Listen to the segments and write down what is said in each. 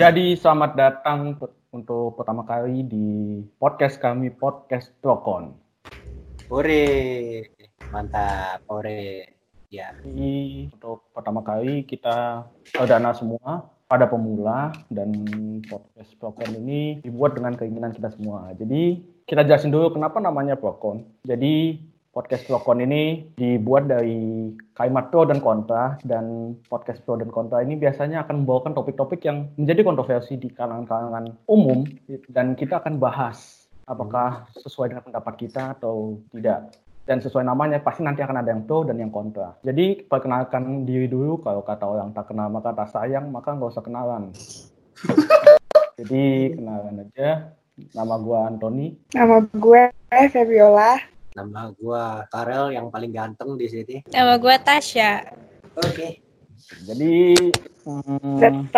Jadi selamat datang untuk pertama kali di podcast kami podcast Prokon. Ore, mantap, ore. Ya. Jadi untuk pertama kali kita perdana semua pada pemula dan podcast Prokon ini dibuat dengan keinginan kita semua. Jadi kita jelasin dulu kenapa namanya Prokon. Jadi podcast Prokon ini dibuat dari kalimat pro dan kontra dan podcast pro dan kontra ini biasanya akan membawakan topik-topik yang menjadi kontroversi di kalangan-kalangan umum dan kita akan bahas apakah sesuai dengan pendapat kita atau tidak dan sesuai namanya pasti nanti akan ada yang pro dan yang kontra. Jadi perkenalkan diri dulu kalau kata orang tak kenal maka tak sayang maka nggak usah kenalan. Jadi kenalan aja. Nama gue Anthony. Nama gue Fabiola. Nama gua Karel yang paling ganteng di sini. Nama gue Tasya. Oke. Jadi hmm,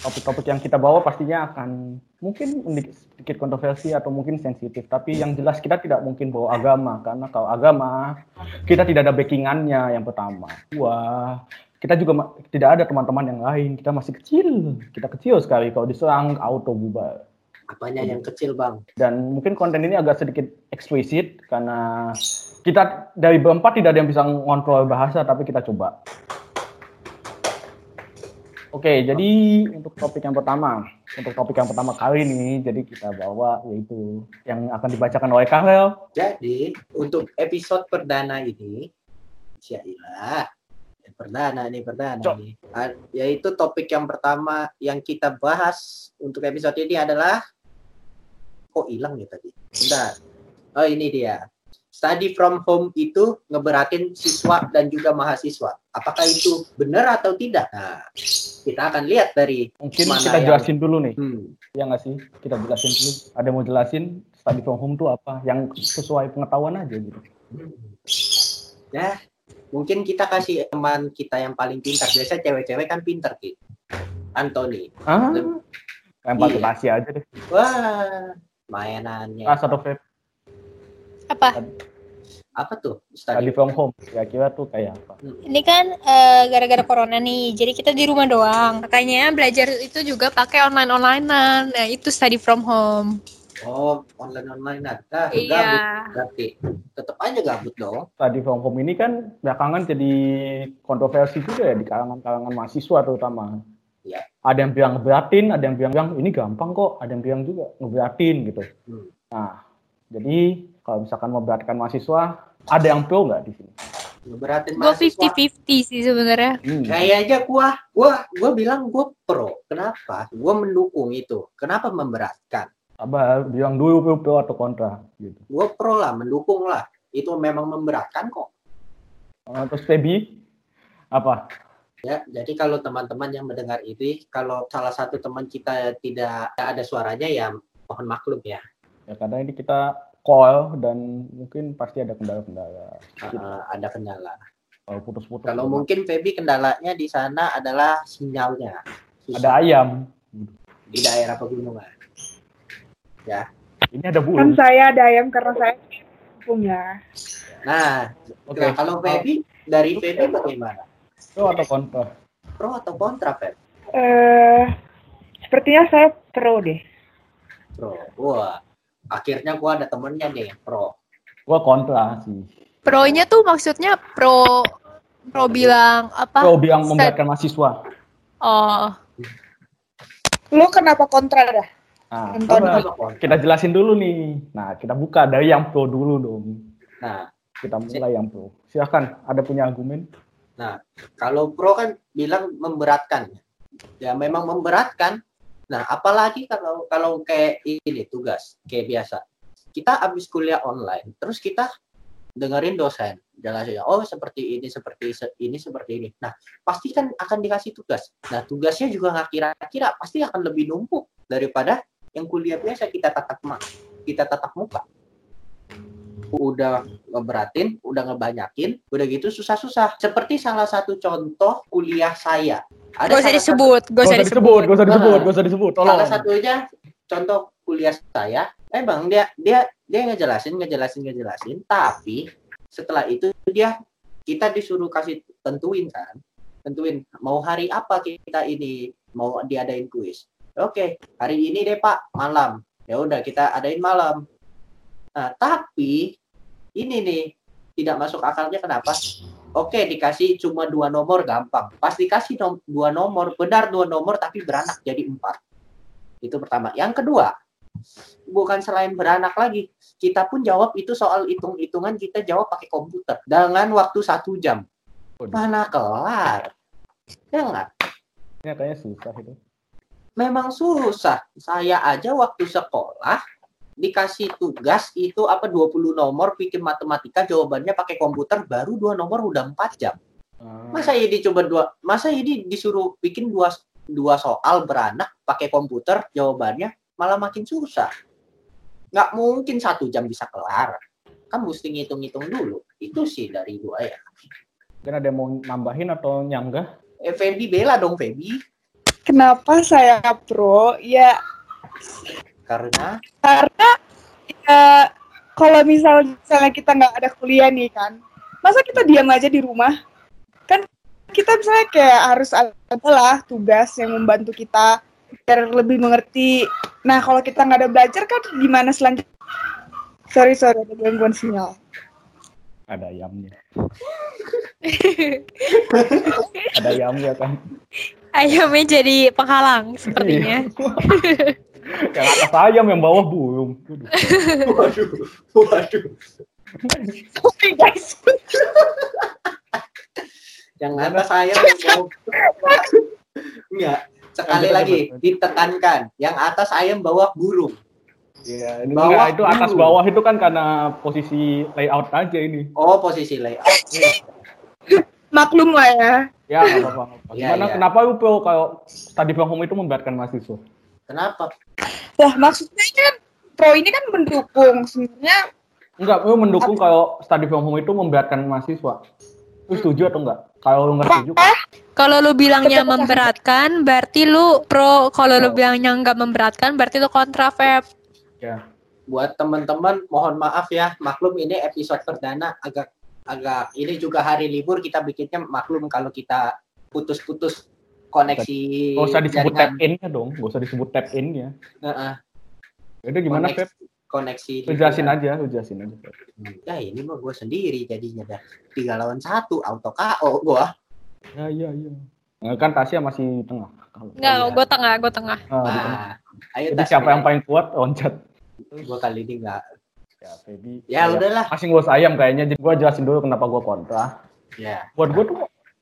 topik-topik yang kita bawa pastinya akan mungkin sedikit kontroversi atau mungkin sensitif. Tapi yang jelas kita tidak mungkin bawa agama karena kalau agama kita tidak ada backingannya yang pertama. Wah, kita juga tidak ada teman-teman yang lain. Kita masih kecil. Kita kecil sekali kalau diserang auto bubar. Apanya yang kecil, Bang? Dan mungkin konten ini agak sedikit eksplisit karena kita dari berempat tidak ada yang bisa ngontrol bahasa tapi kita coba. Oke, jadi untuk topik yang pertama, untuk topik yang pertama kali ini, jadi kita bawa yaitu yang akan dibacakan oleh Karel. Jadi, untuk episode perdana ini, Syailah. Perdana nih, perdana Cok. nih. Yaitu topik yang pertama yang kita bahas untuk episode ini adalah kok hilang ya tadi? Bentar. Oh, ini dia. Study from home itu ngeberatin siswa dan juga mahasiswa. Apakah itu benar atau tidak? Nah, kita akan lihat dari Mungkin Mana kita yang- jelasin dulu nih, hmm, ya nggak sih? Kita jelasin dulu. Ada yang mau jelasin study from home itu apa? Yang sesuai pengetahuan aja gitu. Ya, mungkin kita kasih teman kita yang paling pintar. Biasanya cewek-cewek kan pintar, Ki. Anthony. Ah, Lem- lempar Iya. Aja deh. Wah, mainannya. Ah, satu vape. Apa? Apa tuh? Study Study. from home. Kira-kira tuh kayak apa? Ini kan eh, gara-gara corona nih, jadi kita di rumah doang. Makanya belajar itu juga pakai online-onlinean. Nah, itu study from home. Oh, online-online. Nah, nah, Iya. gabut berarti. Tetap aja gabut dong. Study from home ini kan belakangan jadi kontroversi juga ya di kalangan-kalangan mahasiswa terutama. Iya. Ada yang bilang ngeberatin, ada yang bilang bilang ini gampang kok, ada yang bilang juga ngeberatin gitu. Hmm. Nah, jadi kalau misalkan memberatkan mahasiswa, ada yang pro nggak di sini? Ngeberatin Gue mahasiswa. 50-50 sih sebenarnya. Hmm. Kayaknya gua, gua, gua bilang gua pro. Kenapa? Gua mendukung itu. Kenapa memberatkan? Sabar, bilang dulu pro, pro atau kontra gitu. Gua pro lah, mendukung lah. Itu memang memberatkan kok. Eh, terus Feby, apa? Ya, jadi kalau teman-teman yang mendengar ini, kalau salah satu teman kita tidak ada suaranya ya mohon maklum ya. Ya karena ini kita call dan mungkin pasti ada kendala-kendala. Uh, ada kendala. Kalau putus-putus. Kalau mungkin Feby kendalanya di sana adalah sinyalnya. Susah ada ayam. di daerah pegunungan. Ini ada Kan burung. saya ada ayam karena saya punya. Nah, Oke. nah, kalau Feby dari Feby bagaimana? Pro atau kontra? Pro atau kontra Feb? Eh, sepertinya saya pro deh. Pro. Wah, akhirnya gua ada temennya nih pro. Gua kontra sih. Pro-nya tuh maksudnya pro pro bilang apa? Pro bilang memberatkan mahasiswa. Oh, Lu kenapa kontra dah? Nah, kontra? kita jelasin dulu nih. Nah, kita buka dari yang pro dulu dong. Nah, Kita mulai yang pro. Silahkan, ada punya argumen? Kalau pro kan bilang memberatkan. Ya memang memberatkan. Nah, apalagi kalau kalau kayak ini tugas kayak biasa. Kita habis kuliah online, terus kita dengerin dosen jelasin oh seperti ini seperti se- ini seperti ini nah pasti kan akan dikasih tugas nah tugasnya juga nggak kira-kira pasti akan lebih numpuk daripada yang kuliah biasa kita tatap ma- kita tatap muka udah ngeberatin udah ngebanyakin udah gitu susah-susah seperti salah satu contoh kuliah saya ada gak usah disebut, gak usah disebut. gak usah disebut, gak usah disebut. Tolong. salah satunya contoh kuliah saya emang dia dia dia ngejelasin ngejelasin ngejelasin tapi setelah itu dia kita disuruh kasih tentuin kan tentuin mau hari apa kita ini mau diadain kuis. Oke, hari ini deh Pak, malam. Ya udah kita adain malam. Nah, tapi ini nih tidak masuk akalnya kenapa? Oke, dikasih cuma dua nomor gampang. Pas dikasih nom- dua nomor, benar dua nomor tapi beranak jadi empat. Itu pertama. Yang kedua, bukan selain beranak lagi, kita pun jawab itu soal hitung-hitungan kita jawab pakai komputer dengan waktu satu jam. Mana kelar? Ya nggak? Ini kayaknya susah itu. memang susah. Saya aja waktu sekolah dikasih tugas itu apa 20 nomor bikin matematika jawabannya pakai komputer baru dua nomor udah 4 jam. Ah, Masa ini coba dua masa ini disuruh bikin dua dua soal beranak pakai komputer jawabannya malah makin susah. Nggak mungkin satu jam bisa kelar. Kan mesti ngitung-ngitung dulu. Itu sih dari gua ya. mungkin ada yang mau nambahin atau nyanggah? Eh, Febi bela dong Febi Kenapa saya pro? Ya karena karena ya, kalau misal misalnya kita nggak ada kuliah nih kan, masa kita diam aja di rumah? Kan kita misalnya kayak harus ada lah tugas yang membantu kita biar lebih mengerti. Nah kalau kita nggak ada belajar kan gimana selanjutnya? Sorry sorry ada gangguan sinyal. Ada ayamnya. ada ayamnya kan. Ayamnya jadi penghalang sepertinya. yang atas ayam yang bawah burung. Waduh. waduh Sorry guys. yang atas saya yang mau enggak sekali lagi ditekankan yang atas ayam bawah burung Iya, ini Bawah enggak, itu atas dulu. bawah itu kan karena posisi layout aja ini. oh posisi layout Maklum lah ya. Ya, apa-apa. Iya, Gimana, iya. kenapa lu kalau from home itu memberatkan mahasiswa? Kenapa Lah maksudnya kan pro ini kan mendukung sebenarnya Enggak, lu mendukung kalau study from home itu memberatkan mahasiswa. Lu setuju atau enggak? Kalau lu nggak setuju, Kalau lu bilangnya memberatkan, berarti lu pro. Kalau lu bilangnya nggak memberatkan, berarti lu kontra Feb. ya. buat teman-teman mohon maaf ya maklum ini episode perdana agak agak ini juga hari libur kita bikinnya maklum kalau kita putus-putus koneksi Gak usah disebut jaringan. tap in-nya dong, gak usah disebut tap in-nya. Heeh, Itu gimana, koneksi, Feb? koneksi Lu jelasin aja, lu jelasin aja. Ya ini mah gue sendiri jadinya dah tiga lawan satu auto KO gua Ya, iya, iya. Nah, kan Tasya masih tengah. Kalau- Nggak, Iya. gue tengah, gue tengah. Ah, di tengah. Nah, ayo Jadi Tas, siapa yang paling kuat loncat. Gua kali ini nggak. Ya, Febi. Ya udahlah. Masih ngurus ayam kayaknya. Jadi gua jelasin dulu kenapa gua kontra. Ya. Buat gua tuh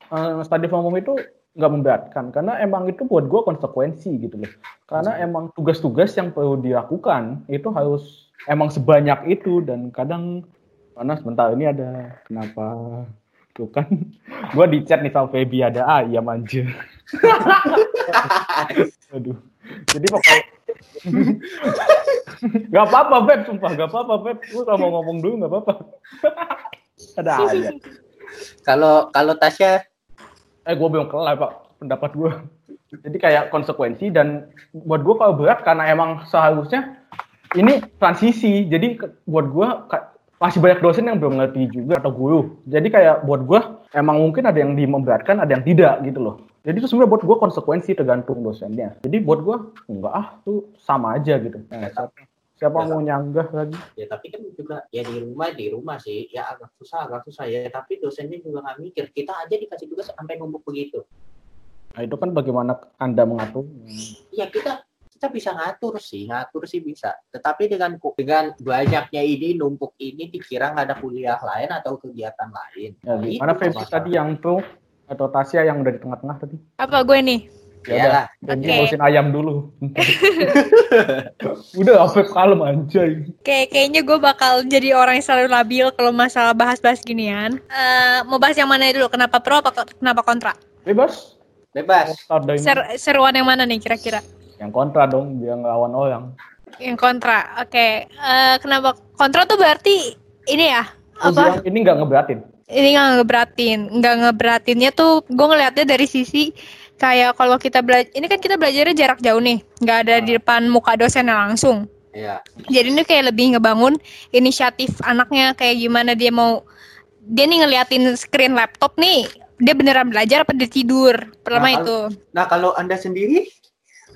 eh, study from home itu nggak memberatkan karena emang itu buat gua konsekuensi gitu loh. Karena emang tugas-tugas yang perlu dilakukan itu harus emang sebanyak itu dan kadang mana sebentar ini ada kenapa tuh kan gua di chat nih sama Feby ada ayam anjir. Aduh. Jadi pokoknya Gak apa-apa, Beb. Sumpah, gak apa-apa, Beb. Gue kalau mau ngomong dulu gak apa-apa. Ada aja. Kalau kalau Tasya Eh, gue belum kelar, Pak. Pendapat gue. Jadi kayak konsekuensi dan buat gue kalau berat karena emang seharusnya ini transisi. Jadi buat gue masih banyak dosen yang belum ngerti juga atau guru. Jadi kayak buat gue emang mungkin ada yang dimemberatkan, ada yang tidak gitu loh. Jadi itu sebenarnya buat gue konsekuensi tergantung dosennya. Jadi buat gue enggak ah tuh sama aja gitu. Nah, siapa, siapa mau nyanggah lagi? ya tapi kan juga ya di rumah di rumah sih ya agak susah agak susah ya tapi dosennya juga nggak mikir kita aja dikasih tugas sampai numpuk begitu Nah itu kan bagaimana anda mengatur? ya kita kita bisa ngatur sih ngatur sih bisa tetapi dengan dengan banyaknya ini numpuk ini dikira nggak ada kuliah lain atau kegiatan lain Ya, Nah, gimana masalah. tadi yang pro atau Tasya yang udah di tengah-tengah tadi? Apa gue nih? Ya Iyalah. Oke. ngurusin ayam dulu. udah, Afif kalem anjay. Kayak kayaknya gue bakal jadi orang yang selalu labil kalau masalah bahas-bahas ginian. Eh, mau bahas yang mana dulu? Kenapa pro apa kenapa kontra? Bebas. bebas Ser seruan yang mana nih kira-kira? yang kontra dong, biar ngelawan orang. Yang kontra. Oke. Eh, kenapa kontra tuh berarti ini ya? Apa? ini nggak ngeberatin. Ini nggak ngeberatin. Nggak ngeberatinnya tuh gue ngelihatnya dari sisi kayak kalau kita belajar, ini kan kita belajarnya jarak jauh nih, nggak ada di depan muka dosennya langsung. ya Jadi ini kayak lebih ngebangun inisiatif anaknya kayak gimana dia mau dia nih ngeliatin screen laptop nih dia beneran belajar apa dia tidur. Pertama Nah, itu. Nah, kalau Anda sendiri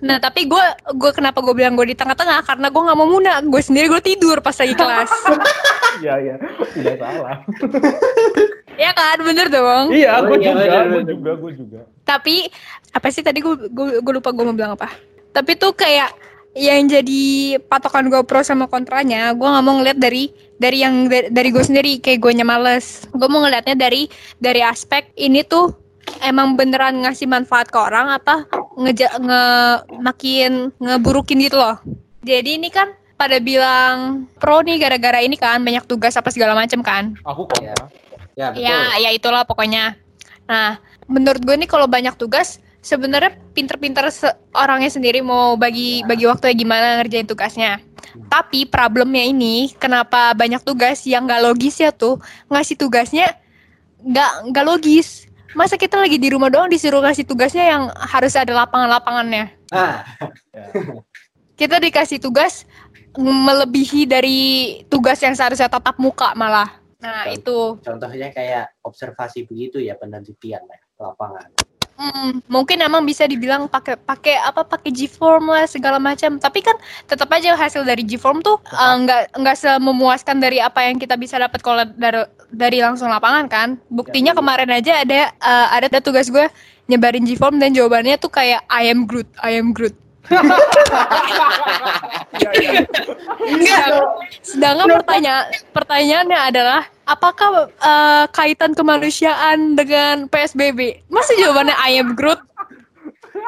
Nah tapi gue gue kenapa gue bilang gue di tengah-tengah? Karena gue nggak mau muna gue sendiri gue tidur pas lagi kelas. Iya iya, tidak salah. ya kan? Bener dong. Iya, Oh, gue iya, juga, gue juga, gue juga. tapi apa sih tadi gue gue lupa gue mau bilang apa. Tapi tuh kayak yang jadi patokan gue pro sama kontranya gue nggak mau ngeliat dari dari yang dari, dari gue sendiri. Kayak gue males. Gue mau ngeliatnya dari dari aspek ini tuh emang beneran ngasih manfaat ke orang apa ngeja nge makin ngeburukin gitu loh jadi ini kan pada bilang pro nih gara-gara ini kan banyak tugas apa segala macem kan Aku kontra. ya betul. Ya, ya itulah pokoknya. Nah, menurut gue nih kalau banyak tugas sebenarnya pinter-pinter se- orangnya sendiri mau bagi bagi waktunya gimana ngerjain tugasnya. Tapi problemnya ini kenapa banyak tugas yang gak logis ya tuh ngasih tugasnya nggak nggak logis. Masa kita lagi di rumah doang disuruh ngasih tugasnya yang harus ada lapangan-lapangannya. Nah, Ya. Kita dikasih tugas melebihi dari tugas yang seharusnya tatap muka malah. Nah, itu contohnya kayak observasi begitu ya penelitian ya, lapangan. Hmm, mungkin emang bisa dibilang pakai pakai apa pakai G-form lah segala macam. Tapi kan tetap aja hasil dari G-form tuh eh, nggak nggak sememuaskan dari apa yang kita bisa dapat kalau dari dari langsung lapangan kan. Buktinya kemarin aja ada eh, ada tugas gue nyebarin G-form dan jawabannya tuh kayak I am Groot, I am Groot. Iya. Sedangkan, pertanyaan pertanyaannya adalah apakah eh, kaitan kemanusiaan dengan PSBB? Masa jawabannya I am Groot?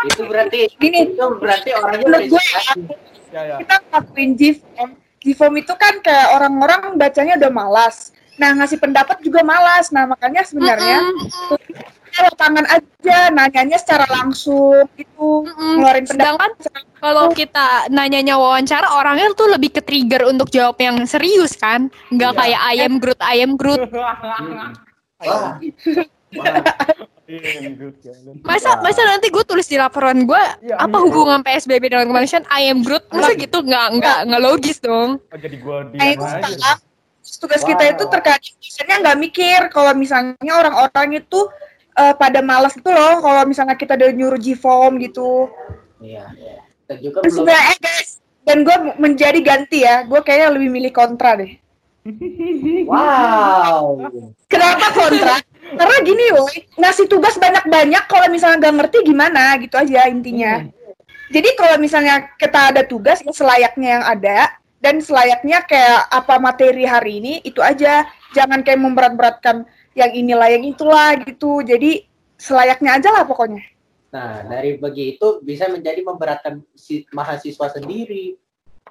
itu berarti Gini. itu berarti orangnya Menurut gue Ya, ya. kita ngelakuin G-form. G-form itu kan kayak orang-orang bacanya udah malas. Nah, ngasih pendapat juga malas. Nah, makanya sebenarnya Mm-mm. Kita lapangan aja, nanyanya secara langsung gitu, Mm-mm. ngeluarin pendapat. Sedangkan kalau kita nanyanya wawancara orangnya tuh lebih ke trigger untuk jawab yang serius kan, nggak Iya. kayak ayam Groot ayam Iya, good. Masa masa nanti gue tulis di laporan gue Iya, apa iya. hubungan PSBB dengan kemanusiaan ayam Groot? Masa gitu nggak nggak nggak logis dong? Oh, jadi gue diam itu aja. sekarang tugas Wow. kita itu terkadang biasanya nggak mikir kalau misalnya orang-orang itu eh, pada malas itu loh kalau misalnya kita udah nyuruh G-form gitu. iya. Dan juga Dan belum eh, guys, dan gue menjadi ganti ya, gue kayaknya lebih milih kontra deh. Wow. Kenapa kontra? Karena gini woi, ngasih tugas banyak-banyak kalau misalnya nggak ngerti gimana gitu aja intinya. Jadi kalau misalnya kita ada tugas ya selayaknya yang ada dan selayaknya kayak apa materi hari ini itu aja. Jangan kayak memberat-beratkan yang inilah yang itulah gitu. Jadi selayaknya aja lah pokoknya. Nah, dari begitu bisa menjadi memberatkan si mahasiswa sendiri.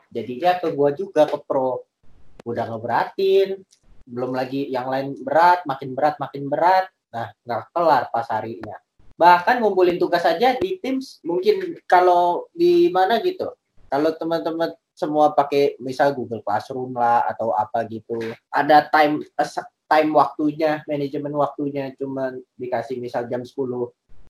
Jadinya ke gua juga ke pro. Udah ngeberatin, belum lagi yang lain berat, makin berat, makin berat. Nah, nggak kelar pas harinya. Bahkan ngumpulin tugas aja di Teams, mungkin kalau di mana gitu. Kalau teman-teman semua pakai misal Google Classroom lah atau apa gitu, ada time time waktunya, manajemen waktunya cuman dikasih misal jam 10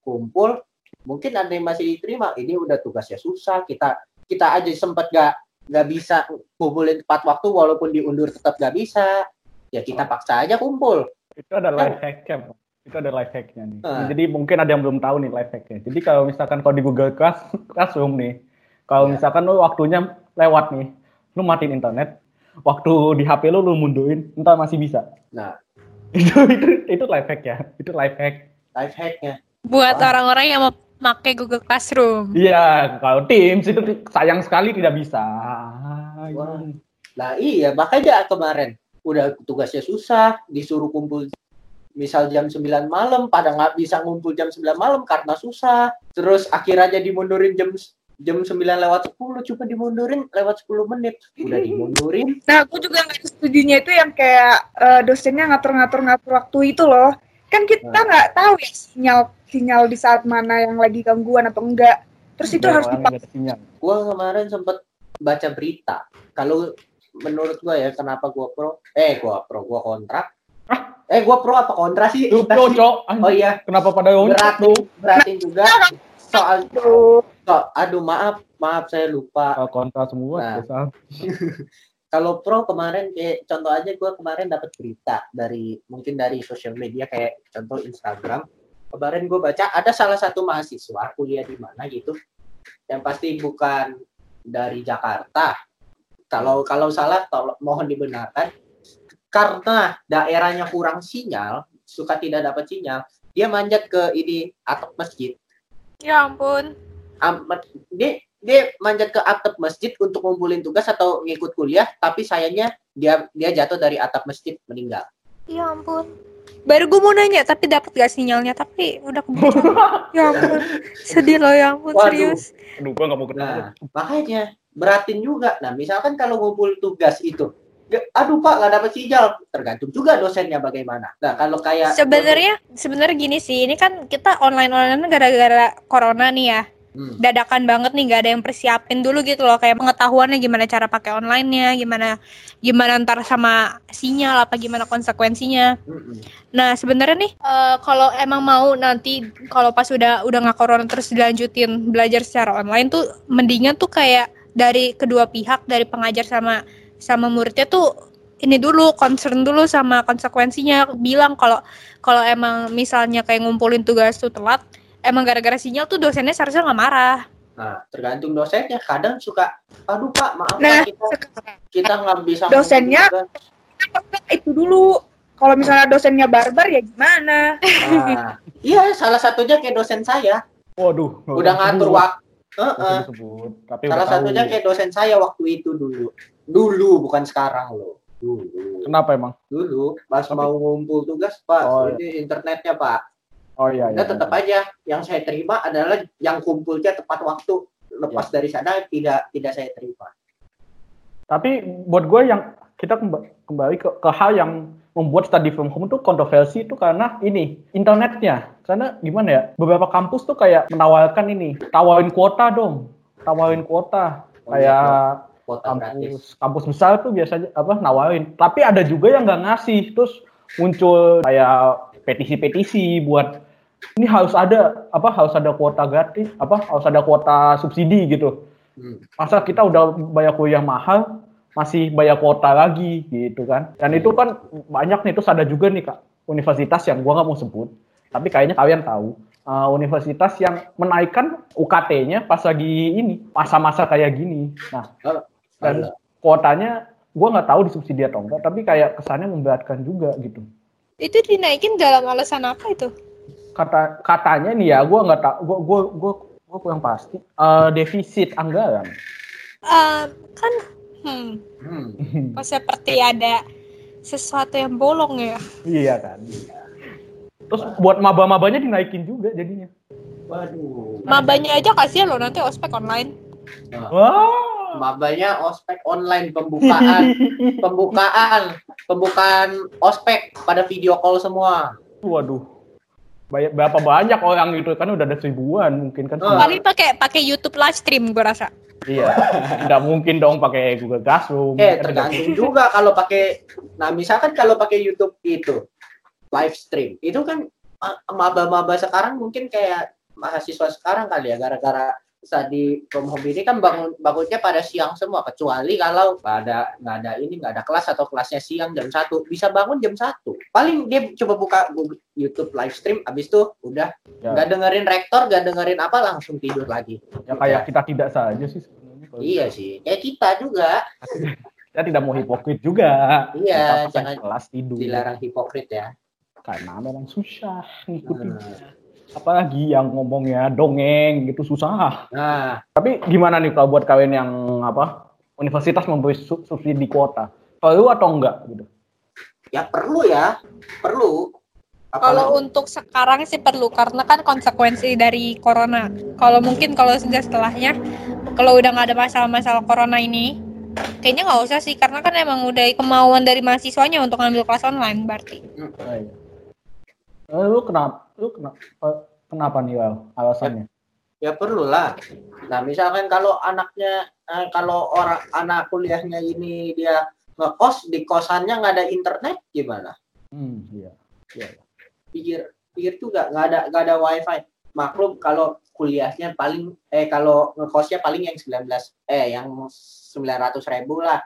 kumpul, mungkin ada yang masih diterima ini udah tugasnya susah kita kita aja sempat gak nggak bisa kumpulin tepat waktu walaupun diundur tetap gak bisa ya kita paksa aja kumpul Itu ada life hacknya, Bang. Itu ada life hacknya nih. Ah. Jadi mungkin ada yang belum tahu nih life hacknya. Jadi kalau misalkan kalau di Google Class, Classroom nih, kalau Ya. misalkan lu waktunya lewat nih, lu matiin internet, waktu di HP lu lu mundurin, entar masih bisa. nah itu itu itu life hack ya. Itu life hack. life hacknya Buat orang-orang yang mau pakai Google Classroom. Iya, kalau Teams itu sayang sekali tidak bisa. Wah. nah iya makanya kemarin udah tugasnya susah disuruh kumpul misal jam 9 malam pada nggak bisa ngumpul jam 9 malam karena susah terus akhirnya dimundurin jam jam 9 lewat 10 cuma dimundurin lewat 10 menit udah dimundurin Nah, aku juga nggak setujunya itu yang kayak eh, dosennya ngatur-ngatur-ngatur waktu itu loh. Kan kita Nah. nggak tahu ya sinyal sinyal di saat mana yang lagi gangguan atau enggak. Terus itu Banyak harus dipakai. gua kemarin sempet baca berita kalau menurut gua ya kenapa gua pro eh gua pro gua kontra eh gua pro apa kontra sih Lu pro, Cok. Oh iya Kenapa pada beratin lu? beratin juga soal Tuh. Aduh maaf maaf saya lupa Oh, kontra semua. Nah. kalau pro kemarin kayak contoh aja gua kemarin dapat berita dari mungkin dari sosial media kayak contoh Instagram kemarin gue baca ada salah satu mahasiswa kuliah di mana gitu yang pasti bukan dari Jakarta kalau kalau salah tolong mohon dibenarkan karena daerahnya kurang sinyal suka tidak dapat sinyal dia manjat ke ini atap masjid Ya ampun. Am- dia dia manjat ke atap masjid untuk ngumpulin tugas atau ngikut kuliah tapi sayangnya dia dia jatuh dari atap masjid meninggal Ya ampun. Baru gue mau nanya, tapi dapat gak sinyalnya? Tapi udah keburu. ya ampun. Sedih loh ya ampun, Waduh. serius. Aduh, gua nggak mau kenal. Nah, makanya beratin juga. Nah, misalkan kalau ngumpul tugas itu, ya, aduh Pak, nggak dapat sinyal. Tergantung juga dosennya bagaimana. Nah, kalau kayak Sebenarnya sebenarnya gini sih, ini kan kita online online gara-gara corona nih ya. Hmm, Dadakan banget nih, gak ada yang persiapin dulu gitu loh, kayak pengetahuannya gimana cara pakai online-nya, gimana gimana ntar sama sinyal apa gimana konsekuensinya. hmm. Nah sebenarnya nih eh, kalau emang mau nanti kalau pas udah udah nggak corona terus dilanjutin belajar secara online tuh mendingan tuh kayak dari kedua pihak dari pengajar sama sama muridnya tuh ini dulu concern dulu sama konsekuensinya bilang kalau kalau emang misalnya kayak ngumpulin tugas tuh telat emang gara-gara sinyal tuh dosennya seharusnya nggak marah. Nah, tergantung dosennya. Kadang suka, aduh Pak, maaf Nah, Pak, kita kita nggak bisa Dosennya- ngumpulin tugas." itu dulu kalau misalnya dosennya barbar ya gimana Nah, iya, salah satunya kayak dosen saya. Waduh. Udah ngatur waktu. Heeh. disebut. Tapi Salah satunya kayak dosen saya waktu itu dulu. Dulu, bukan sekarang loh. Dulu. Kenapa emang? Dulu, pas Tapi- mau ngumpul tugas, Pak, Oh, ini internetnya, Pak. Oh iya. Nah, iya. tetap aja yang saya terima adalah yang kumpulnya tepat waktu. Lepas Ya. dari sana tidak tidak saya terima. Tapi buat gue yang kita kemba- kembali ke, ke hal yang membuat study from home itu kontroversi itu karena ini internetnya. Karena gimana ya? Beberapa kampus tuh kayak menawarkan ini, tawarin kuota dong, tawarin kuota. Oh, kayak Kuota kampus gratis. kampus besar tuh biasanya apa nawarin. Tapi ada juga yang nggak ngasih. Terus muncul kayak petisi-petisi buat ini harus ada apa harus ada kuota gratis apa harus ada kuota subsidi gitu. Hmm. masa kita udah bayar kuliah mahal masih bayar kuota lagi gitu kan. Dan itu kan banyak nih terus ada juga nih kak universitas yang gua nggak mau sebut tapi kayaknya kalian tahu. Uh, universitas yang menaikkan UKT-nya pas lagi ini masa-masa kayak gini. Nah Oh, dan kuotanya gua nggak tahu disubsidi atau enggak tapi kayak kesannya memberatkan juga gitu Itu dinaikin dalam alasan apa itu? kata katanya nih ya gua nggak tahu gua gua gua gua kurang pasti Eh, defisit anggaran Eh, kan hmm, Hmm. kok seperti ada sesuatu yang bolong ya. iya kan terus buat maba-mabanya dinaikin juga jadinya Waduh. Mabanya aja kasihan loh nanti ospek online. wah Mabanya ospek online pembukaan, pembukaan, pembukaan ospek pada video call semua. waduh. Banyak, berapa banyak orang itu kan udah ada seribuan mungkin kan. Oh. Paling pakai pakai YouTube live stream gue rasa. iya. Nggak mungkin dong pakai Google Classroom. Eh, Kan tergantung juga kalau pakai nah misalkan kalau pakai YouTube itu live stream, itu kan ma- maba-maba sekarang mungkin kayak mahasiswa sekarang kali ya gara-gara tadi from home ini kan bangun bangunnya pada siang semua kecuali kalau nggak ada nggak ada ini nggak ada kelas atau kelasnya siang jam satu. Bisa bangun jam satu. Paling dia coba buka YouTube live stream abis itu udah. Ya. nggak dengerin rektor nggak dengerin apa langsung tidur lagi. Ya kayak kita tidak saja sih sebenarnya Kalau iya sih kayak kita juga. Kita tidak mau hipokrit juga. Iya, Kita jangan kelas tidur. dilarang hipokrit ya. Karena memang susah ngikutin. Nah. Apalagi yang ngomongnya dongeng gitu susah. Nah. Tapi gimana nih kalau buat kalian yang apa universitas memberi su- subsidi kuota? Perlu atau enggak gitu? Ya perlu ya. Perlu. Kalau Apalagi- untuk sekarang sih perlu karena kan konsekuensi dari corona. Kalau mungkin kalau sudah setelahnya, kalau udah nggak ada masalah-masalah corona ini, kayaknya nggak usah sih karena kan emang udah kemauan dari mahasiswanya untuk ngambil kelas online berarti. Ah, iya. Eh, lu kenapa lu kenapa kenapa nih Lal, alasannya? Ya perlu lah nah misalkan kalau anaknya eh, kalau orang anak kuliahnya ini dia ngekos di kosannya nggak ada internet gimana? Hmm iya. Iya pikir pikir juga nggak ada nggak ada wifi. Maklum kalau kuliahnya paling eh kalau ngekosnya paling yang 19 eh yang 900 ribu lah.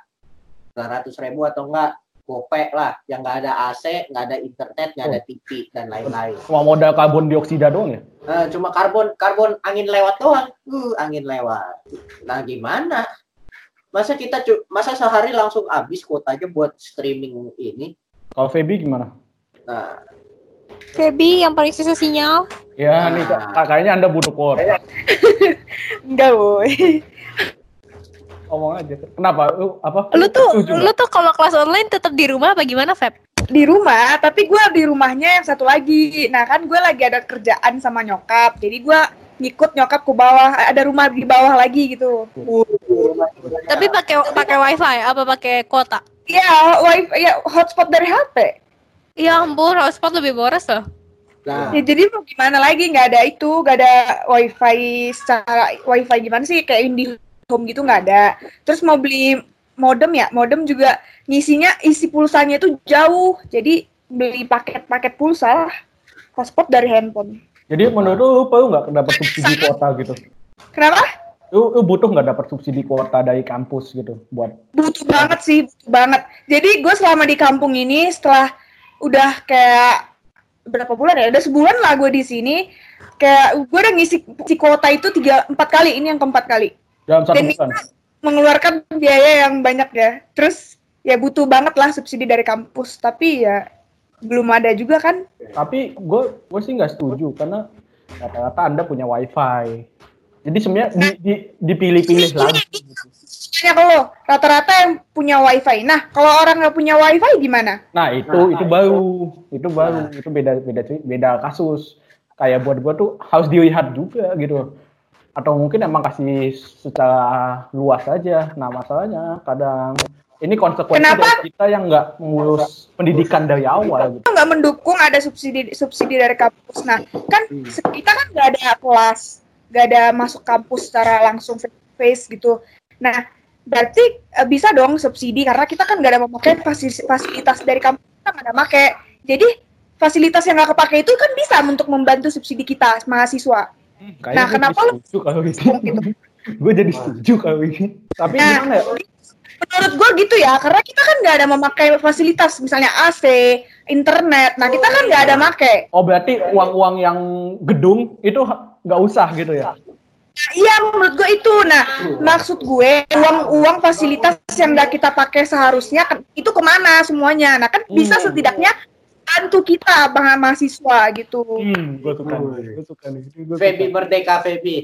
900 ribu atau enggak Gope lah, yang nggak ada AC, nggak ada internet, nggak ada TV dan lain-lain. Cuma modal karbon dioksida doang ya? Nah, cuma karbon karbon angin lewat doang. Uh, angin lewat. Nah, gimana? Masa kita cu- masa sehari langsung habis kuotanya buat streaming ini? Kalau Feby gimana? Nah, Feby yang paling susah sinyal. Ya, nih Ah. Kak, kayaknya Anda butuh kuota. Enggak, woi. Ngomong aja. Kenapa? Lu apa? Lu tuh lu tuh kalau kelas online tetap di rumah apa gimana, Feb? Di rumah, tapi gue di rumahnya yang satu lagi. Nah kan gue lagi ada kerjaan sama nyokap, jadi gue ngikut nyokap ke bawah. Ada rumah di bawah lagi gitu. Tapi pakai pakai wifi apa pakai kuota? Iya, wifi, ya hotspot dari HP. Ya ampun, hotspot lebih boros loh. nah, Ya, jadi mau gimana lagi? Nggak ada itu, nggak ada wifi secara wifi gimana sih? Kayak IndiHome gitu nggak ada. Terus mau beli modem ya, modem juga ngisinya isi pulsanya itu jauh. Jadi beli paket-paket pulsa lah. Hotspot dari handphone. Jadi menurut lu, lu perlu nggak dapat subsidi kuota gitu? Kenapa? Lu, lu butuh nggak dapat subsidi kuota dari kampus gitu buat Butuh banget sih, butuh banget. Jadi gue selama di kampung ini setelah udah kayak berapa bulan ya? Udah sebulan lah gue di sini. Kayak gue udah ngisi si kuota itu tiga empat kali. Ini yang keempat kali. Dalam satu Dan bulan? mengeluarkan biaya yang banyak ya. Terus ya butuh banget lah subsidi dari kampus. Tapi ya belum ada juga kan. Tapi gue gue sih nggak setuju karena rata-rata anda punya wifi. Jadi sebenarnya di, di, dipilih-pilih lagi. Gitu. Tanya ke lo, rata-rata yang punya wifi. Nah, kalau orang nggak punya wifi gimana? Nah itu itu baru itu baru itu beda beda beda kasus. Kayak buat gue tuh harus dilihat juga gitu. Atau mungkin emang kasih secara luas saja. Nah masalahnya kadang ini konsekuensi Kenapa? dari kita yang nggak mengurus pendidikan dari awal gitu. nggak mendukung ada subsidi subsidi dari kampus. Nah, kan kita kan nggak ada kelas, nggak ada masuk kampus secara langsung face gitu. Nah, berarti eh, bisa dong subsidi karena kita kan nggak ada memakai fasilitas dari kampus kita nggak ada pakai. Jadi fasilitas yang nggak kepake itu kan bisa untuk membantu subsidi kita mahasiswa. Kayaknya Nah, kenapa lu- setuju kalau gitu? gue jadi setuju kalau ini. Tapi Nah, gimana ya? Menurut gue gitu ya, karena kita kan nggak ada memakai fasilitas, misalnya AC, internet. Nah, kita kan nggak ada make. Oh berarti uang-uang yang gedung itu nggak usah gitu ya? Nah, iya, menurut gue itu. Nah, maksud gue uang-uang fasilitas yang nggak kita pakai seharusnya kan- itu ke mana semuanya. Nah, kan bisa Hmm. setidaknya bantu kita bang mahasiswa gitu. Hmm, gue suka nih, gue suka nih. Ini gua Feby suka. merdeka Feby.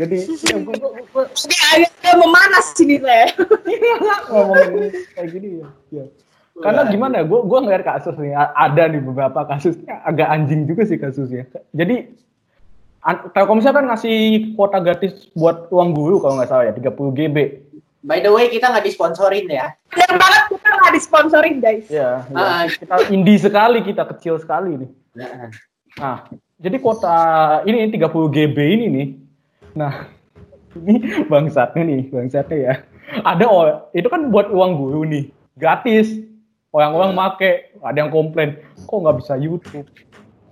Jadi ya, gue, gue, gue Jadi agak memanas sini ngomongin kayak gini ya. ya. Karena gimana ya, gue gue ngeliat kasus nih, ada nih beberapa kasusnya agak anjing juga sih kasusnya. Jadi Telkomsel kan ngasih kuota gratis buat uang guru kalau nggak salah ya, 30 GB. By the way, kita nggak disponsorin ya. Benar banget kita nggak disponsorin guys. Ya, ya. Ah. kita indie sekali, kita kecil sekali nih. Nah, Nah, jadi kuota ini 30 GB ini nih. Nah, ini bangsatnya nih, bangsatnya ya. Ada oh, itu kan buat uang guru nih, gratis. Orang-orang make, ada yang komplain, kok nggak bisa YouTube?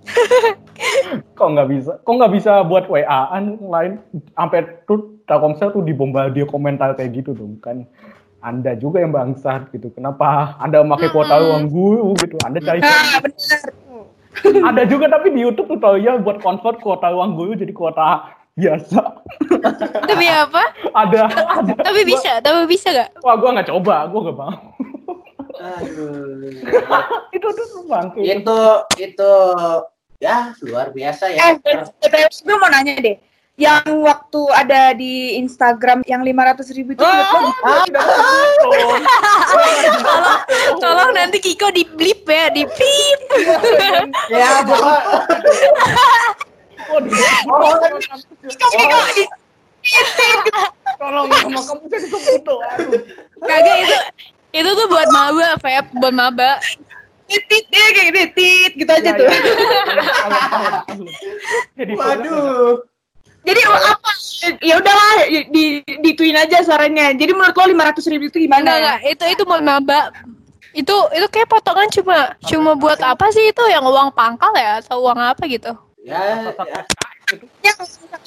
kok nggak bisa? Kok nggak bisa buat WA-an lain? Sampai Telkomsel tuh dibombardir komentar kayak gitu dong kan. Anda juga yang bangsat gitu. Kenapa Anda memakai kuota uang guru gitu? Anda cari Nah, ada juga tapi di YouTube tutorial buat convert kuota uang guru jadi kuota biasa. Tapi apa? ada, ada. Tapi bisa, tapi bisa gak? Wah, gua nggak coba, gua nggak mau. aduh. itu tuh bangke. itu itu ya luar biasa ya. Eh, BTW gue mau nanya deh. Yang waktu ada di Instagram yang 500 ribu itu betul. Tolong, tolong nanti Kiko di blip ya, di pip. ya, Oh, di- Oh, Tolong sama kamu jadi. Kagak itu itu tuh buat maba, Feb, buat maba. titit dia kayak gini, tit gitu aja tuh. Jadi waduh. Jadi apa? Ya udahlah di dituin aja suaranya. Jadi menurut lo 500 ribu itu gimana? enggak, itu itu buat maba. Itu itu kayak potongan cuma cuma buat apa sih itu yang uang pangkal ya atau uang apa gitu? Ya, ya. itu? Ya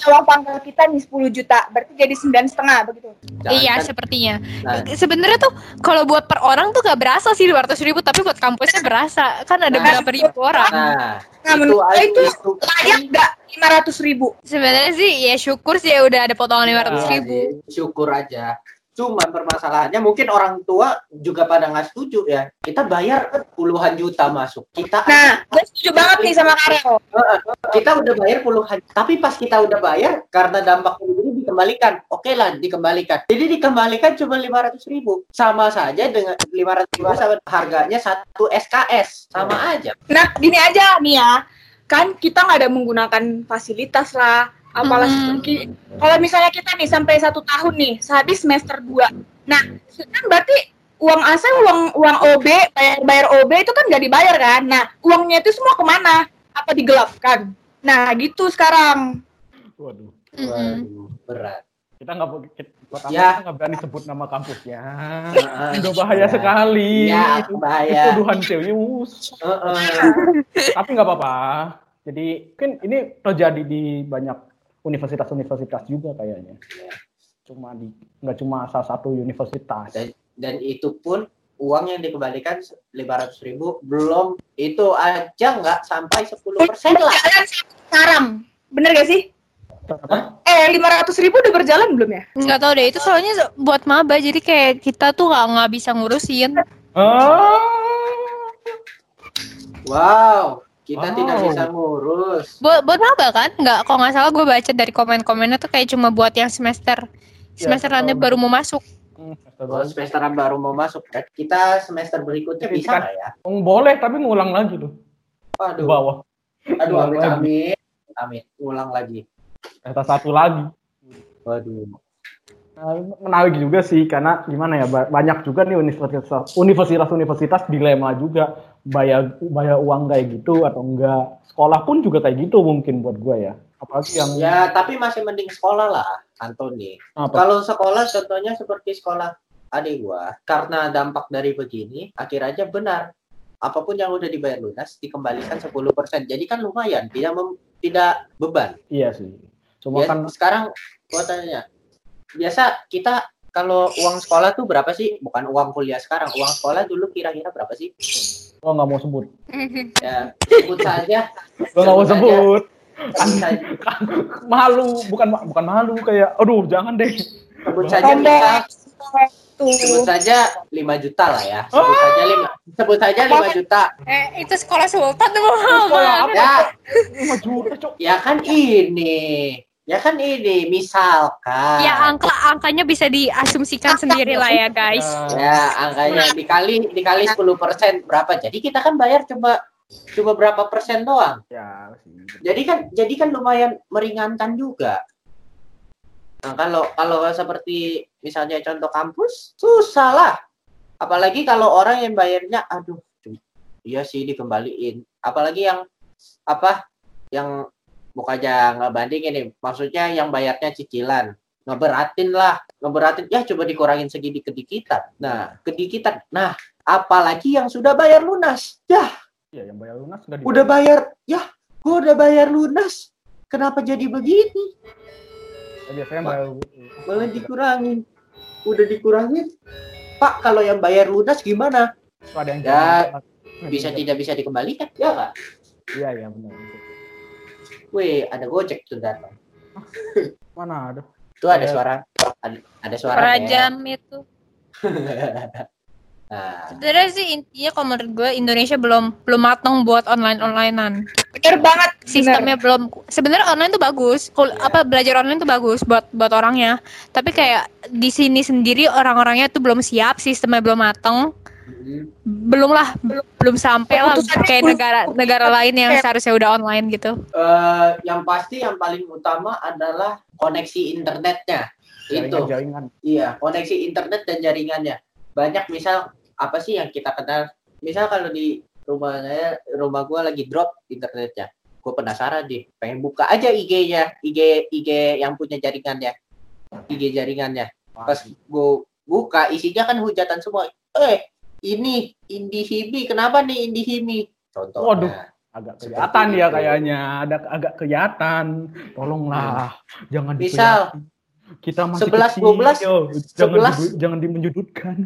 uang pangkal kita nih 10 juta, berarti jadi sembilan setengah begitu. Iya, Jangan- sepertinya. Nah. Sebenarnya tuh kalau buat per orang tuh gak berasa sih 200 ribu, tapi buat kampusnya berasa. Kan ada Nah. berapa ribu orang. Nah, Nah, itu menurut saya itu itu layak nggak lima ratus ribu? Sebenarnya sih ya syukur sih ya udah ada potongan 500 Iya ribu. sih, syukur aja. Cuma permasalahannya mungkin orang tua juga pada nggak setuju ya. Kita bayar puluhan juta masuk. Kita Nah, gue setuju banget nih sama Karel. kita udah bayar puluhan. Tapi pas kita udah bayar karena dampak ini dikembalikan. Oke lah dikembalikan. Jadi dikembalikan cuma 500 ribu. Sama saja dengan 500 ribu sama harganya satu SKS. Sama aja. Nah, gini aja nih ya, kan kita nggak ada menggunakan fasilitas lah, apalah Hmm. ki- kalau misalnya kita nih sampai satu tahun nih, sehabis semester 2. Nah, kan berarti uang AC, uang uang OB, bayar bayar OB itu kan nggak dibayar kan? Nah, uangnya itu semua ke mana? Apa digelapkan? Nah, gitu sekarang. Waduh. Waduh, berat. Kita nggak pertama Ya. kita nggak berani sebut nama kampusnya. Udah bahaya Ya. sekali. Ya, itu, bahaya. itu tuduhan serius. Heeh. Tapi nggak apa-apa. Jadi mungkin ini terjadi di banyak universitas-universitas juga kayaknya. Cuma di nggak cuma salah satu universitas. Dan- Dan itu pun uang yang dikembalikan 500 ribu belum itu aja nggak sampai 10 persen lah. Sekarang, bener gak sih? Apa? Eh, lima ratus ribu udah berjalan belum ya? Nggak tahu deh itu soalnya buat maba jadi kayak kita tuh nggak nggak bisa ngurusin. Ah, Wow, kita Wow. tidak bisa ngurus. Buat buat maba kan? Nggak kalau nggak salah gue baca dari komen-komennya tuh kayak cuma buat yang semester Ya, semester betul. baru mau masuk. hmm, semester Oh, baru. mau masuk kan? Kita semester berikutnya bisa kan- nggak ya? Oh, boleh tapi ngulang lagi tuh di Aduh, bawah. aduh, lagi. amit, amit, ulang lagi. Semester satu lagi. Waduh, Nah, menarik juga sih karena gimana ya ba- banyak juga nih universitas universitas universitas dilema juga bayar bayar uang kayak gitu atau enggak sekolah pun juga kayak gitu mungkin buat gue ya apalagi yang ya tapi masih mending sekolah lah, Antoni. Kalau sekolah contohnya seperti sekolah adik gua, karena dampak dari begini, akhir aja benar. Apa pun yang udah dibayar lunas dikembalikan 10%. Jadi kan lumayan, tidak mem- tidak beban. iya sih cuma Ya, kan sekarang gua tanya. Biasa kita kalau uang sekolah tuh berapa sih? Bukan uang kuliah sekarang, uang sekolah dulu kira-kira berapa sih? gue nggak mau sebut Ya, sebut saja. gue nggak mau Sebut saja, malu bukan bukan malu kayak aduh jangan deh sebut saja tuh. sebut saja 5 juta lah ya. Sebut saja 5 sebut saja 5 juta. Eh itu sekolah sultan tuh sekolah mama. apa Ya, lima juta cok ya kan ini. Ya kan ini misalkan. Ya angka angkanya bisa diasumsikan sendiri lah ya guys. Ya, angkanya dikali dikali 10% berapa? Jadi kita kan bayar coba cuma berapa persen doang. ya Jadi kan jadi kan lumayan meringankan juga. Nah, kalau kalau seperti misalnya contoh kampus susah lah. Apalagi kalau orang yang bayarnya aduh iya sih dikembaliin. Apalagi yang apa yang bukan aja nggak banding ini maksudnya yang bayarnya cicilan. Ngeberatin lah ngeberatin. Ya coba dikurangin segini kedikitan. Nah kedikitan. Nah apalagi yang sudah bayar lunas. Ya. Ya yang bayar lunas udah udah bayar ya. Gua udah bayar lunas. Kenapa jadi begini? Ya, biasanya bayar malah dikurangin. Udah dikurangin. Pak kalau yang bayar lunas gimana? Ada yang Ya, bisa tidak bisa dikembalikan. Ya nggak? Iya iya benar wih ada gojek tuh datang mana ada tuh ada suara ada, ada suara Perajam itu. nah Sebenarnya sih intinya kalau menurut gue Indonesia belum belum matang buat online onlinean. Bener banget. Sistemnya belum. Sebenarnya online tuh bagus. Kul- Iya. apa belajar online tuh bagus buat buat orangnya. Tapi kayak di sini sendiri orang-orangnya tuh belum siap, sistemnya belum matang. Belum lah, belum, belum sampai lah kayak negara negara lain yang seharusnya udah online gitu. eh, yang pasti yang paling utama adalah koneksi internetnya itu jaringan Iya, koneksi internet dan jaringannya. Banyak misal apa sih yang kita kenal? Misal kalau di rumah saya, rumah gua lagi drop internetnya. Gue penasaran deh, pengen buka aja IG-nya, IG IG yang punya jaringannya. IG jaringannya. Pas gue buka isinya kan hujatan semua. Eh, ini Indihimi, kenapa nih Indihimi? Contohnya. Waduh. agak kelihatan ya kayaknya, ada agak kelihatan. Tolonglah, jangan Misal, kita masih 11, kecil, 12, jangan 11. dibu- jangan dimenjudutkan.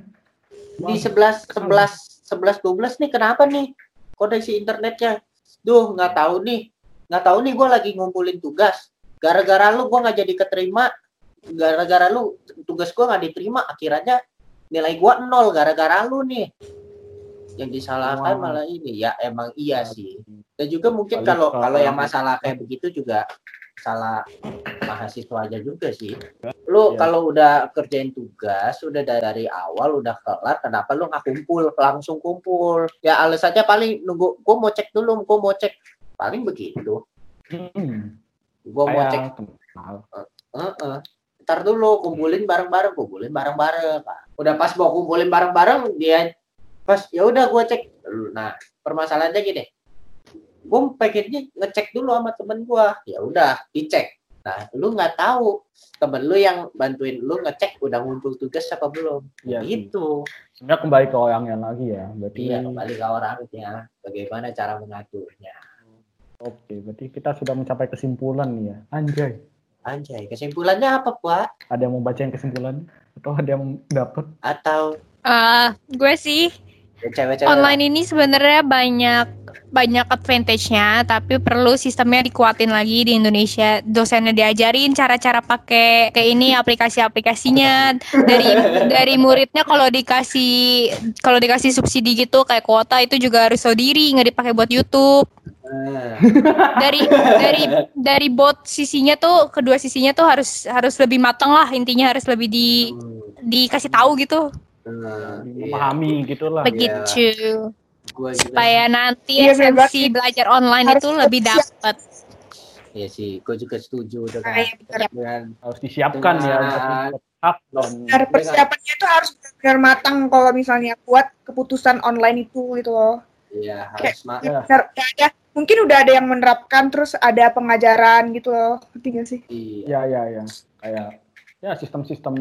di 11 11 11 12 nih kenapa nih koneksi internetnya duh nggak tahu nih nggak tahu nih gue lagi ngumpulin tugas gara-gara lu gue nggak jadi keterima gara-gara lu tugas gue nggak diterima akhirnya nilai gue nol gara-gara lu nih yang disalahkan Wah. malah ini ya emang iya sih dan juga mungkin kalau kalau yang masalah kayak begitu juga salah mahasiswanya juga sih. Lu Iya. kalau udah kerjain tugas udah dari awal udah kelar kenapa lu nggak kumpul langsung kumpul? Ya alasannya paling nunggu gua mau cek dulu, gua mau cek paling begitu. Hmm, Gua mau cek kenal. Heeh. Ntar dulu kumpulin bareng-bareng, kumpulin bareng-bareng. Pak. Udah pas mau kumpulin bareng-bareng dia pas ya udah gua cek. Nah, permasalahannya gini. Gua pengennya ngecek dulu sama temen gua. Ya udah, dicek. Nah, lu nggak tahu temen lu yang bantuin lu ngecek udah ngumpul tugas apa belum. Iya sih. Itu. Sebenarnya kembali ke orangnya lagi ya. Berarti Iya, kembali ke orangnya. Bagaimana cara mengaturnya. oke, berarti kita sudah mencapai kesimpulan nih ya. Anjay. Anjay, kesimpulannya apa, Pak? Ada yang mau bacain kesimpulan atau ada yang dapat? Atau Eh, gue sih ya, cewek-cewek online ini sebenarnya banyak banyak advantage-nya, tapi perlu sistemnya dikuatin lagi di Indonesia. Dosennya diajarin cara-cara pakai kayak ini aplikasi-aplikasinya. Dari dari muridnya kalau dikasih kalau dikasih subsidi gitu kayak kuota itu juga harus tahu diri, nggak dipakai buat YouTube. Dari dari dari bot sisinya tuh kedua sisinya tuh harus harus lebih matang lah intinya harus lebih di hmm, dikasih tahu gitu. nah, iya. Memahami gitu lah. Begitu. Gua juga supaya nanti Iya, bener esensi belajar online Harus itu lebih dapet. Iya sih, gue juga setuju dengan Nah, iya, benar. dengan Harus disiapkan ya Dengan- dan Benar, persiapannya itu harus benar matang kalau misalnya buat keputusan online itu gitu loh. iya harus ma- Ya. Mungkin udah ada yang menerapkan terus ada pengajaran gitu loh. Ngerti nggak sih? iya. ya ya ya kayak ya sistem-sistem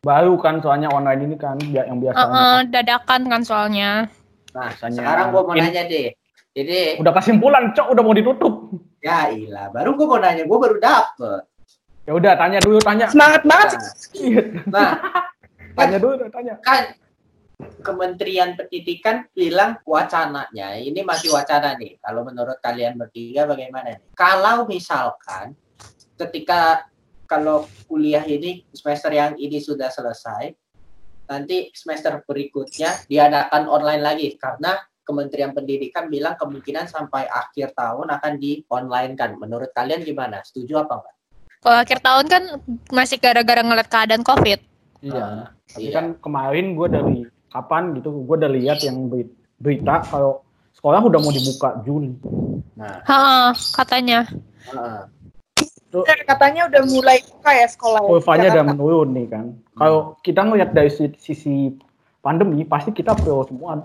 baru kan soalnya online ini kan yang biasanya Heeh, dadakan kan soalnya. Nah, Biasanya sekarang gue mau in- nanya deh. Jadi, udah kesimpulan cok udah mau ditutup ya ilah, baru gue mau nanya, gue baru dapet. ya udah tanya dulu tanya Semangat banget Nah, sih. nah, tanya dulu tanya kan Kementerian Pendidikan bilang wacananya, ini masih wacana nih. Kalau menurut kalian bertiga bagaimana nih? Kalau misalkan ketika kalau kuliah ini semester yang ini sudah selesai, nanti semester berikutnya diadakan online lagi karena Kementerian Pendidikan bilang kemungkinan sampai akhir tahun akan di online kan. Menurut kalian gimana? Setuju apa enggak? Kalau akhir tahun kan masih gara-gara ngeliat keadaan COVID. iya Ah, tapi iya. kan kemarin gue dari kapan gitu gue udah lihat yang beri- berita kalau sekolah udah mau dibuka Juli Nah, Heeh, katanya. heeh. Dan katanya udah mulai buka ya sekolah. ya. kurvanya udah Jakarta. menurun nih kan kalau kita ngelihat dari si- sisi pandemi pasti kita pro semua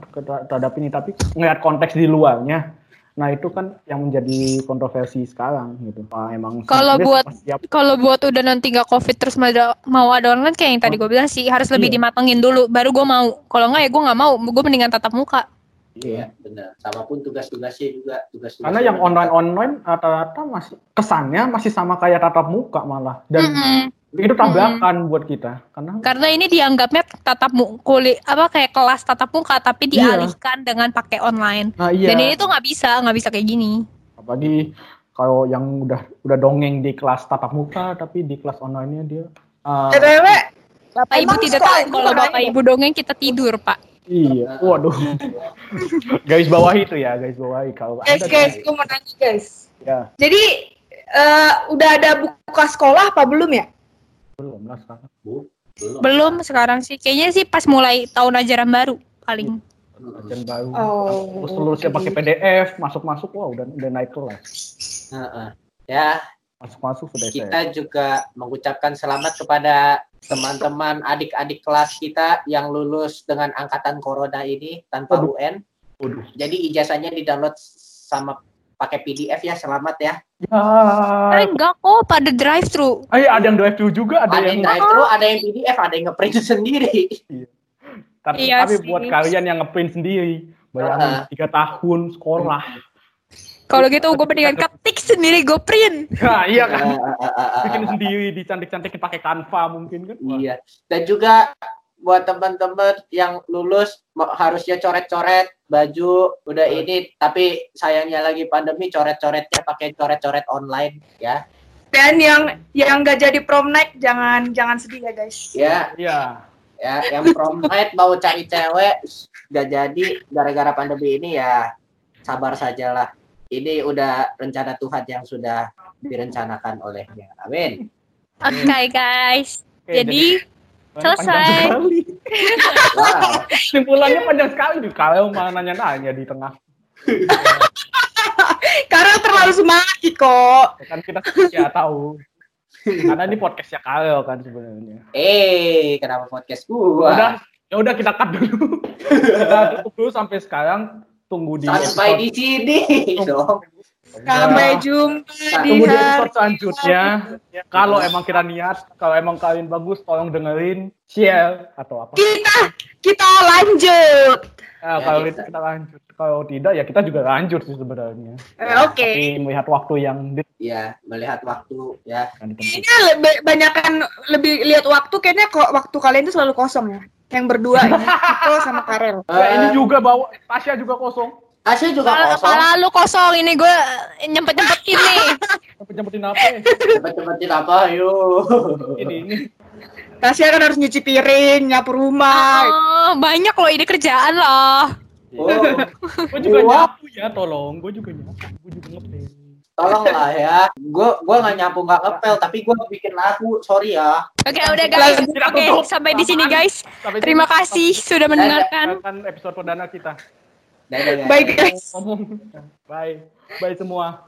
terhadap ini tapi ngelihat konteks di luarnya nah itu kan yang menjadi kontroversi sekarang gitu Wah, emang Kalau buat- Kalau buat udah nanti nggak COVID terus mau ada, mau ada online kayak yang tadi gue bilang sih harus lebih Iya. dimatengin dulu. Baru gue mau. Kalau nggak ya gue nggak mau. Gue mendingan tatap muka. Iya, benar. Sama pun tugas-tugasnya juga tugas karena yang online online rata-rata masih kesannya masih sama kayak tatap muka malah dan Mm-mm. itu tabrakan buat kita karena Karena ini dianggapnya tatap muka kulit apa kayak kelas tatap muka tapi Iya. dialihkan dengan pakai online. nah iya Dan ini tuh nggak bisa, nggak bisa kayak gini. apalagi kalau yang udah udah dongeng di kelas tatap muka tapi di kelas online-nya dia uh, Bapak Ibu tidak tahu kalau Bapak? Ibu dongeng kita tidur, Pak. Iya, waduh. garis bawah itu ya, garis bawahi kalau Guys, ada guys, gue mau nanya guys. ya Jadi eh, udah ada buka sekolah apa belum ya? belum lah sekarang. belum. Belum sekarang sih. Kayaknya sih pas mulai tahun ajaran baru paling. Ajan baru. Oh, Terus lulusnya pakai PDF, masuk-masuk wah udah udah naik kelas. Heeh. Ya, Masuk-masuk sudah saya. kita juga mengucapkan selamat kepada teman-teman adik-adik kelas kita yang lulus dengan angkatan corona ini tanpa Waduh. UN. Waduh. Jadi ijazahnya di-download sama pakai PDF ya, selamat ya. Ya. Eh, enggak kok pada drive thru. Ayo ada yang drive thru juga, ada, Ada yang drive thru, ada yang PDF, ada yang ngeprint sendiri. tapi, Iya tapi sih. buat kalian yang ngeprint sendiri, bayangin Ah. tiga tahun sekolah. Kalau gitu gue mendingan ketik sendiri gue print. Nah, iya kan. Ah, ah, ah, ah, Bikin sendiri, dicantik-cantikin pakai Canva mungkin kan. Wah. Iya. Dan juga buat teman-teman yang lulus harusnya coret-coret baju udah ini tapi sayangnya lagi pandemi coret-coretnya pakai coret-coret online ya. Dan yang yang nggak jadi prom night jangan jangan sedih ya guys. Ya, Iya. ya yang prom night mau cari cewek gak jadi gara-gara pandemi ini ya sabar sajalah. Ini udah rencana Tuhan yang sudah direncanakan olehnya. Amin. Oke guys. Oke, Jadi panjang selesai. sekali. Wow. Kesimpulannya panjang sekali di kalau malah nanya-nanya di tengah. Karena terlalu semangat kok. Ya kan kita ya tahu. Karena ini podcastnya Kaleo kan sebenarnya. Eh, kenapa podcast gua? Udah, ya udah kita cut dulu. kita tutup dulu sampai sekarang. Tunggu di Sampai di sini dong. Sampai jumpa di Tunggu di hari episode selanjutnya. Kalau emang kita niat, kalau emang kalian bagus, tolong dengerin, share atau apa. kita kita lanjut. Nah, Ya, kalau kita- kita lanjut. Kalau tidak, ya kita juga lanjut sih sebenarnya. Eh, Oke. Tapi melihat waktu yang di Ya, melihat waktu ya. Kayaknya lebih banyakan lebih lihat waktu kayaknya kok waktu kalian itu selalu kosong ya. Yang berdua ini, Iko sama Karel. Ya, ini Eh, juga bawa Tasya juga kosong. Tasya juga Kepala, kosong. kepala lu kosong ini gue nyempet nyempetin nih. Sampai jemputin apa? Cepet-cepetin apa, yuk. ini ini. Tasya kan harus nyuci piring, nyapu rumah. Oh, banyak loh ide kerjaan loh. Oh, Gue juga nyapu ya, tolong. Gue juga nyapu. Gue juga ngepel. Tolonglah ya. Gue gua nggak nyapu nggak ngepel, tapi gue bikin lagu. Sorry ya. Oke, udah guys. Oke, tutup. sampai di sini guys. Terima kasih sudah mendengarkan. Kan episode perdana kita. Bye guys. Bye. Bye semua.